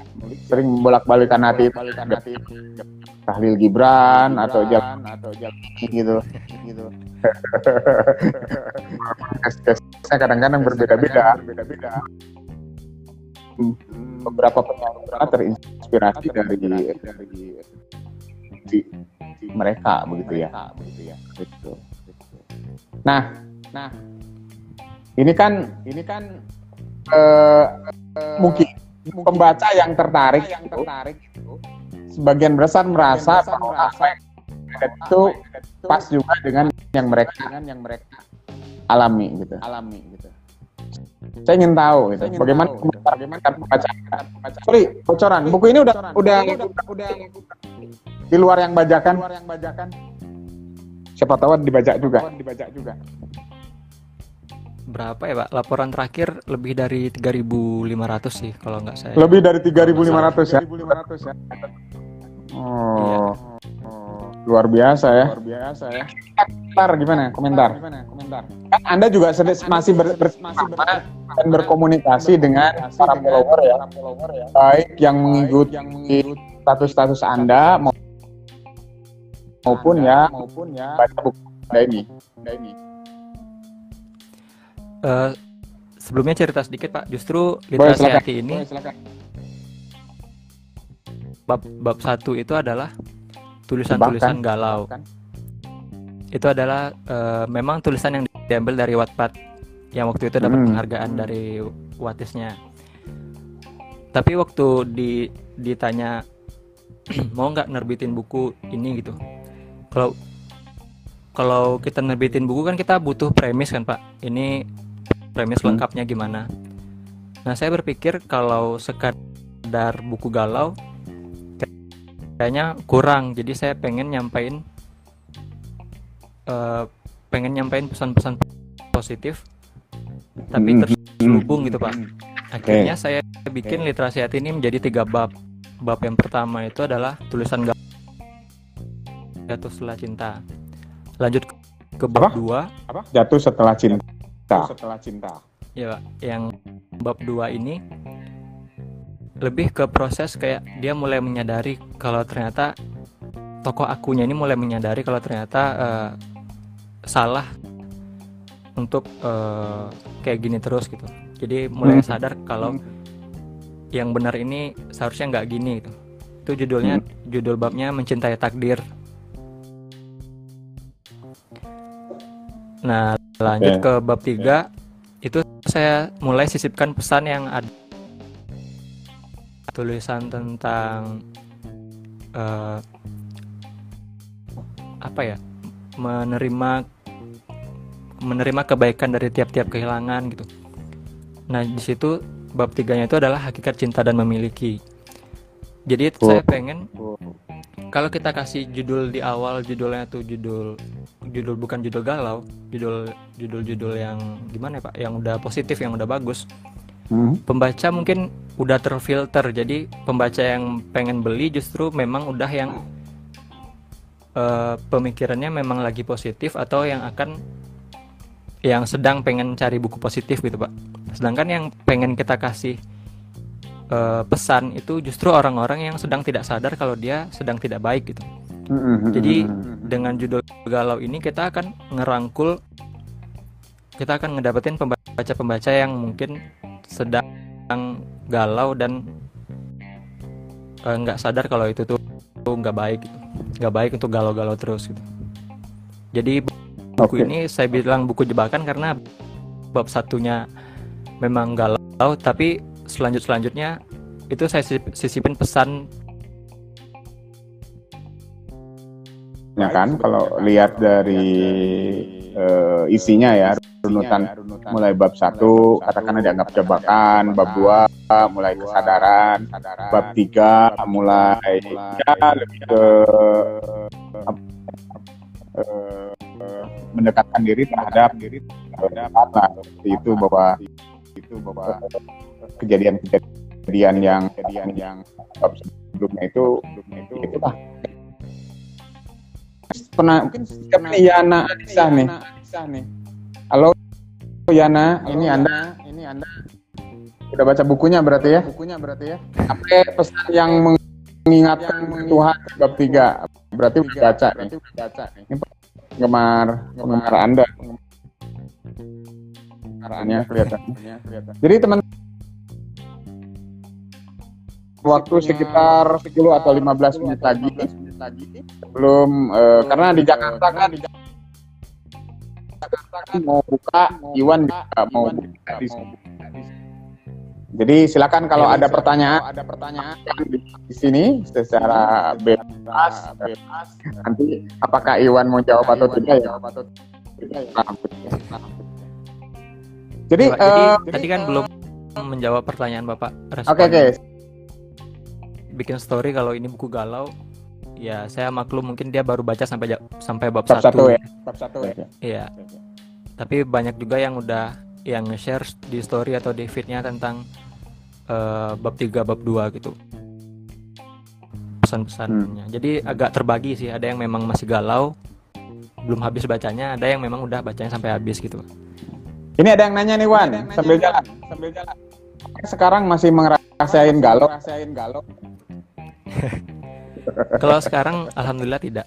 sering membolak-balikan hati. Tahlil Gibran atau jalan atau jalan gitu. Gitu. Kadang-kadang berbeda-beda. Berbeda-beda. Beberapa penyanyi terinspirasi dari dari di- mereka begitu ya. Begitu ya. Nah nah. ini kan ini kan eh, mungkin. pembaca yang tertarik yang tertarik itu. Sebagian besar merasa bahwa yang ada itu pas juga dengan yang mereka yang mereka alami gitu. alami gitu. Saya ingin tahu gitu. Bagaimana bagaimana pembaca? sorry bocoran. Buku ini udah udah udah di luar yang bajakan. Luar yang bajakan. Siapa tahu dibaca juga. Dibaca juga berapa ya pak? Laporan terakhir lebih dari 3.500 sih kalau nggak saya lebih dari 3.500 ya? Ya. Oh. Luar biasa ya. Luar biasa ya. Komentar gimana? Komentar. Komentar. Kan anda juga sedih, masih ber, ber- masih ber- dan berkomunikasi dengan para follower ya. baik yang mengikuti status-status anda mau- maupun ya maupun ya baca buku anda ini. Anda ini Eh, sebelumnya cerita sedikit pak. Justru boleh literasi silakan. hati ini Boleh, bab bab satu itu adalah tulisan-tulisan galau. Jebakan. itu adalah eh, memang tulisan yang diambil dari Wattpad yang waktu itu dapat Hmm. penghargaan dari Wattisnya tapi waktu di ditanya mau nggak nerbitin buku ini? gitu. Kalau kalau kita nerbitin buku kan kita butuh premis kan pak. Ini premis Hmm. lengkapnya gimana. Nah saya berpikir kalau sekadar buku galau kayaknya kurang. Jadi saya pengen nyampein eh, pengen nyampein pesan-pesan positif tapi Hmm. terselubung gitu pak. Akhirnya saya bikin literasi hati ini menjadi tiga bab. Bab yang pertama itu adalah tulisan jatuh setelah cinta. Lanjut ke bab Apa? dua. Apa? Jatuh setelah cinta setelah cinta. Ya Pak, yang bab 2 ini lebih ke proses kayak dia mulai menyadari kalau ternyata tokoh akunya ini mulai menyadari kalau ternyata uh, salah untuk uh, kayak gini terus gitu. Jadi mulai hmm. sadar kalau yang benar ini seharusnya nggak gini gitu. Itu judulnya hmm. judul babnya mencintai takdir. Nah lanjut okay. ke bab 3 itu saya mulai sisipkan pesan yang ada tulisan tentang uh, apa ya menerima menerima kebaikan dari tiap-tiap kehilangan gitu. Nah di situ bab tiganya itu adalah hakikat cinta dan memiliki. Jadi oh. saya pengen kalau kita kasih judul di awal judulnya tuh judul judul bukan judul galau, judul judul judul yang gimana ya pak, yang udah positif, yang udah bagus. Hmm. Pembaca mungkin udah terfilter, jadi pembaca yang pengen beli justru memang udah yang uh, pemikirannya memang lagi positif atau yang akan yang sedang pengen cari buku positif gitu pak sedangkan yang pengen kita kasih uh, pesan itu justru orang-orang yang sedang tidak sadar kalau dia sedang tidak baik gitu jadi dengan judul galau ini kita akan ngerangkul kita akan ngedapetin pembaca-pembaca yang mungkin sedang galau dan eh, nggak uh, sadar kalau itu tuh nggak baik gitu. Nggak baik untuk galau-galau terus gitu. Jadi buku okay. ini saya bilang buku jebakan karena bab satunya memang galau tapi selanjut selanjutnya itu saya sisipin pesan ya kan? Kalau lihat dari uh, isinya ya runutan mulai bab satu katakanlah dianggap jebakan bab dua mulai kesadaran bab tiga mulai ya lebih ke uh, mendekatkan diri terhadap diri terhadap itu bahwa itu bahwa kejadian-kejadian yang kejadian yang sebelumnya itu sebelumnya itu itulah pernah mungkin pernah Yana Adisa nih. nih. Halo Yana. Ini anda. Ini anda. Udah baca bukunya berarti ya? Bukunya berarti ya. Apa pesan yang mengingatkan Tuhan bab tiga. Berarti udah baca nih. ini penggemar penggemar anda. Penggemarnya kelihatan. Jadi teman waktu sekitar 10 atau 15 menit lagi belum uh, karena di Jakarta kan di Jakarta kan mau buka Iwan juga mau buka di jadi silakan kalau ya, ada pertanyaan, ada pertanyaan di, di sini secara bebas, bebas. Nanti apakah Iwan mau jawab atau tidak ya? Jadi, uh, tadi kan uh, belum menjawab pertanyaan Bapak. Oke okay, oke. Okay. Bikin story kalau ini buku galau, ya saya maklum mungkin dia baru baca sampai sampai bab, bab satu. ya. Bab satu ya. Iya. Tapi banyak juga yang udah yang nge-share di story atau di feednya tentang uh, bab 3 bab 2 gitu. Pesan-pesannya. Hmm. jadi agak terbagi sih. Ada yang memang masih galau belum habis bacanya. Ada yang memang udah bacanya sampai habis gitu. Ini ada yang nanya nih Wan. Sambil jalan. Sambil jalan. Sekarang masih ngerasain galau? ngerasain galau kalau sekarang alhamdulillah tidak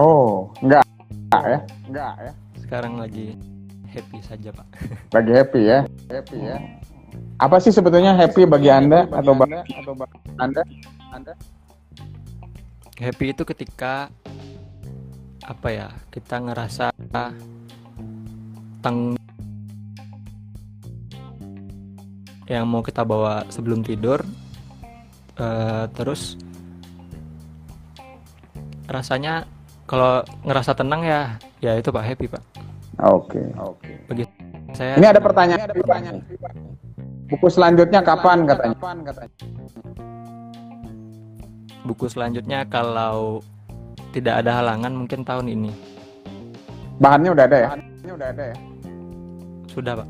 oh enggak enggak ya enggak ya sekarang lagi happy saja pak lagi happy ya happy ya apa sih sebetulnya happy bagi Anda bagi atau bagi atau bagi Anda? Anda? Happy itu ketika apa ya? Kita ngerasa tang yang mau kita bawa sebelum tidur uh, terus rasanya kalau ngerasa tenang ya ya itu pak happy pak oke okay. oke okay. bagi saya ini ada pertanyaan, ini ada pertanyaan. Buku selanjutnya kapan katanya? Kapan katanya? Buku selanjutnya kalau tidak ada halangan mungkin tahun ini. Bahannya udah ada ya? Bahannya udah ada ya? Sudah, Pak.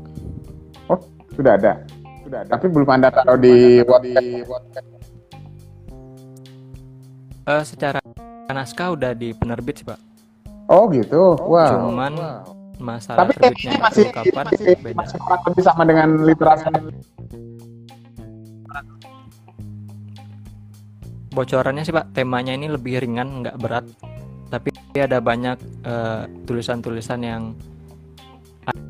Oh, sudah ada. Sudah ada. Tapi belum Anda taruh di WhatsApp. Uh, secara naskah udah di penerbit sih, Pak. Oh, gitu. Wow. Cuman wow. masalah Tapi terbitnya masih, kapan masih, beda. masih kurang lebih sama dengan literasi. Bocorannya sih Pak, temanya ini lebih ringan, nggak berat. Tapi ada banyak eh, tulisan-tulisan yang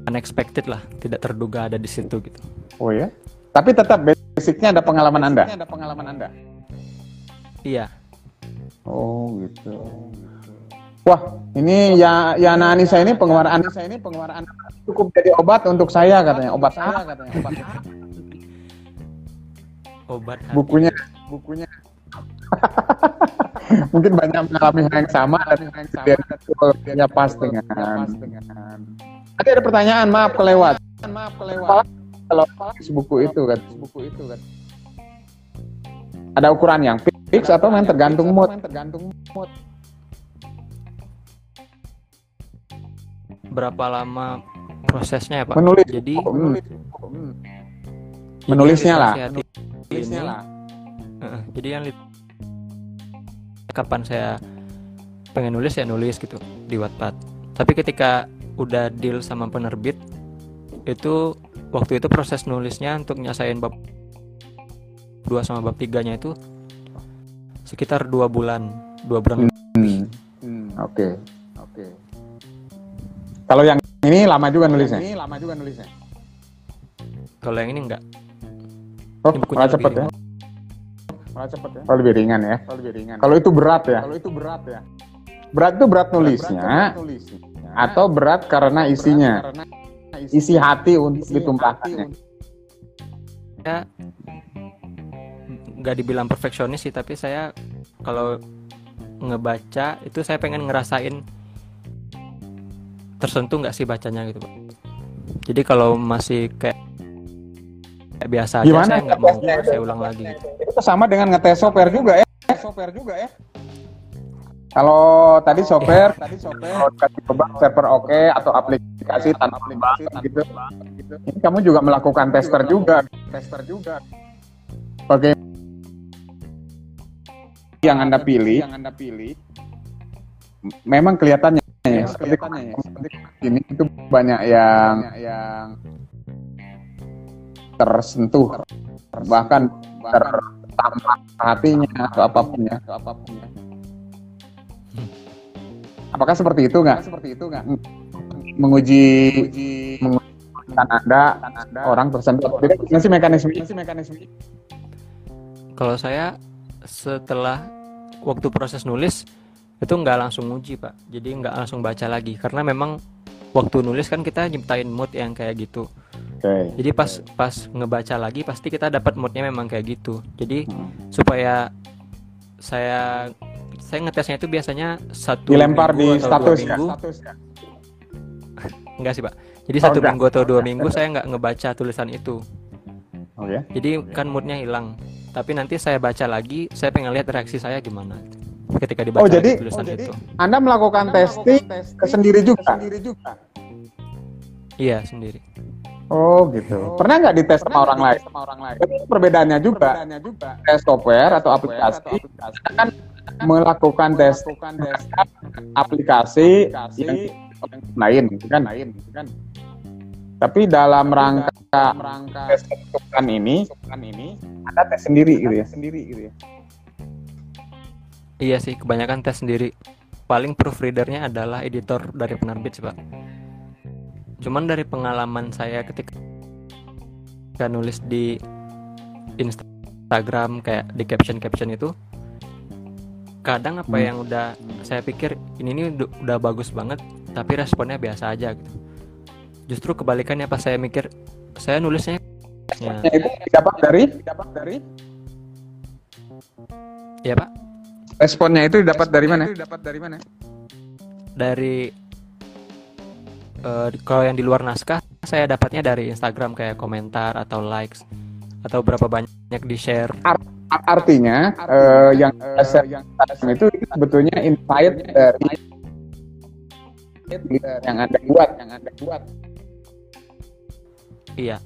unexpected lah, tidak terduga ada di situ gitu. Oh ya. Tapi tetap basicnya ada pengalaman Anda. Ada pengalaman Anda. Iya, Oh gitu. Wah, ini ya ya anak Anissa ini penggemar Anissa ini penggemar Anda cukup jadi obat untuk saya katanya. Obat saya katanya. Obat obat hati. bukunya bukunya. Mungkin banyak mengalami hal yang sama. Dan dia dia pas dengan tadi ada pertanyaan maaf kelewat. Maaf kelewat. Kalau buku itu kan? Buku itu kan ada ukuran yang fix atau yang tergantung mood. tergantung mood. Berapa lama prosesnya ya Pak? menulis. Jadi Hmm. jadi menulisnya lah. Menulisnya ini, lah. Heeh, jadi yang kapan saya pengen nulis ya nulis gitu di Wattpad. Tapi ketika udah deal sama penerbit itu waktu itu proses nulisnya untuk nyasain bab 2 sama bab 3 nya itu sekitar dua bulan dua bulan Hmm. Oke. Oke. Kalau yang ini lama juga nulisnya. Ini lama juga nulisnya. kalau yang ini enggak Oh, Ini bukunya malah cepet ya. ringan. Malah cepet ya. Oh, lebih ringan ya. Oh, lebih ringan. Kalau itu berat ya. Kalau itu berat ya. Berat itu berat nulisnya atau berat karena isinya. Isi hati untuk ditumpahkannya. saya nggak dibilang perfeksionis sih tapi saya kalau ngebaca itu saya pengen ngerasain tersentuh nggak sih bacanya gitu Pak. jadi kalau masih kayak, kayak biasa aja Gimana saya nggak mau saya ulang lagi gitu. Itu sama dengan ngetes software juga ya. Software juga ya. Kalau tadi software, tadi software kasih coba server oke atau aplikasi tanpa aplikasi gitu. Ini kamu juga melakukan tester juga, tester juga. Oke. Yang Anda pilih, yang Anda pilih memang kelihatannya ya, seperti, seperti ini itu banyak yang yang tersentuh bahkan tertampar hatinya atau apa pun ya atau apa pun ya. Apakah seperti itu nggak? Seperti itu nggak? Menguji, mengujikan anda, orang tersentuh. Jadi sih mekanisme, sih mekanisme. kalau saya setelah waktu proses nulis itu nggak langsung uji pak jadi nggak langsung baca lagi karena memang waktu nulis kan kita nyiptain mood yang kayak gitu Oke. jadi pas pas ngebaca lagi pasti kita dapat moodnya memang kayak gitu jadi Hmm. supaya saya saya ngetesnya itu biasanya satu Dilempar di minggu atau dua status ya. minggu Status ya. enggak sih pak jadi Oh, satu enggak. minggu atau dua minggu saya nggak ngebaca tulisan itu Oh ya. jadi kan moodnya hilang tapi nanti saya baca lagi saya pengen lihat reaksi saya gimana ketika dibaca Oh, jadi- tulisan itu Anda melakukan testing sendiri juga. iya sendiri Oh gitu. Pernah nggak dites sama orang lain? Sama orang lain. Tapi perbedaannya juga. Tes software atau aplikasi kita kan melakukan tes aplikasi yang lain, gitu kan? Lain, gitu kan? Tapi dalam rangka tes kan ini, ini ada tes sendiri gitu ya. Sendiri gitu ya. iya sih kebanyakan tes sendiri paling proofreadernya adalah editor dari penerbit sih pak cuman dari pengalaman saya ketika nulis di Instagram kayak di caption caption itu kadang apa Hmm. yang udah saya pikir ini ini udah, udah bagus banget tapi responnya biasa aja gitu justru kebalikannya pas saya mikir saya nulisnya ya, Nah, itu didapat dari didapat dari ya pak responnya itu didapat dari mana? Didapat dari mana? dari eh, kalau yang di luar naskah saya dapatnya dari Instagram kayak komentar atau likes atau berapa banyak di share Artinya, eh, yang yang itu sebetulnya insight dari yang anda buat, yang anda buat. Iya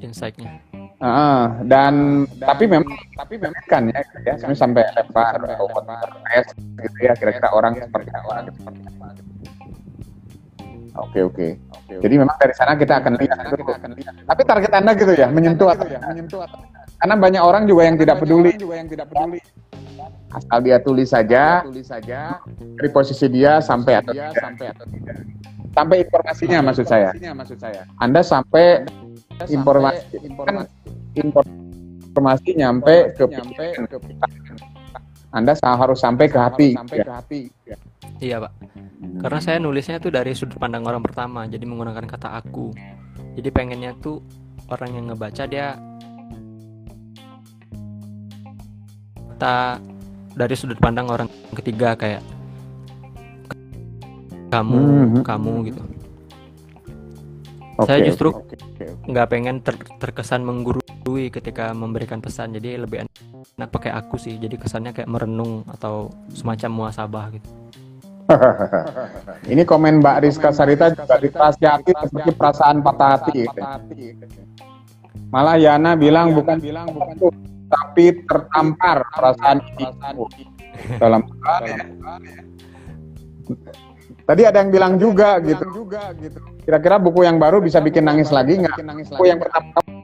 insightnya Ah, dan, tapi memang tapi memang kan ya, ya sampai lempar atau tes gitu ya kira-kira orang seperti gitu, seperti apa gitu. Oke oke. Jadi memang dari sana kita akan lihat. Kita akan lihat. Tapi target anda gitu ya, menyentuh atau ya, menyentuh atau karena banyak orang juga yang tidak peduli. Juga yang tidak peduli. Asal dia tulis saja, tulis saja dari posisi dia sampai atau tidak. sampai atau. Sampai informasinya maksud saya. Maksud saya. Anda sampai informasi, informasi, informasi nyampe ke nyampe ke Anda harus sampai ke hati. Sampai ke hati. Iya pak. Karena saya nulisnya tuh dari sudut pandang orang pertama, jadi menggunakan kata aku. Jadi pengennya tuh orang yang ngebaca dia kata dari sudut pandang orang ketiga kayak kamu, hmm. kamu gitu. Okay, saya justru nggak okay, pengen ter terkesan menggurui ketika memberikan pesan, jadi lebih enak pakai aku sih. Jadi kesannya kayak merenung atau semacam muasabah gitu. Ini komen Mbak Rizka Sarita juga hati seperti perasaan patah hati. Malah Yana bilang bukan bilang bukan tapi tertampar perasaan ini dalam. Tadi ada yang bilang juga gitu. Kira-kira buku yang baru bisa bikin nangis lagi nggak? Buku yang pertama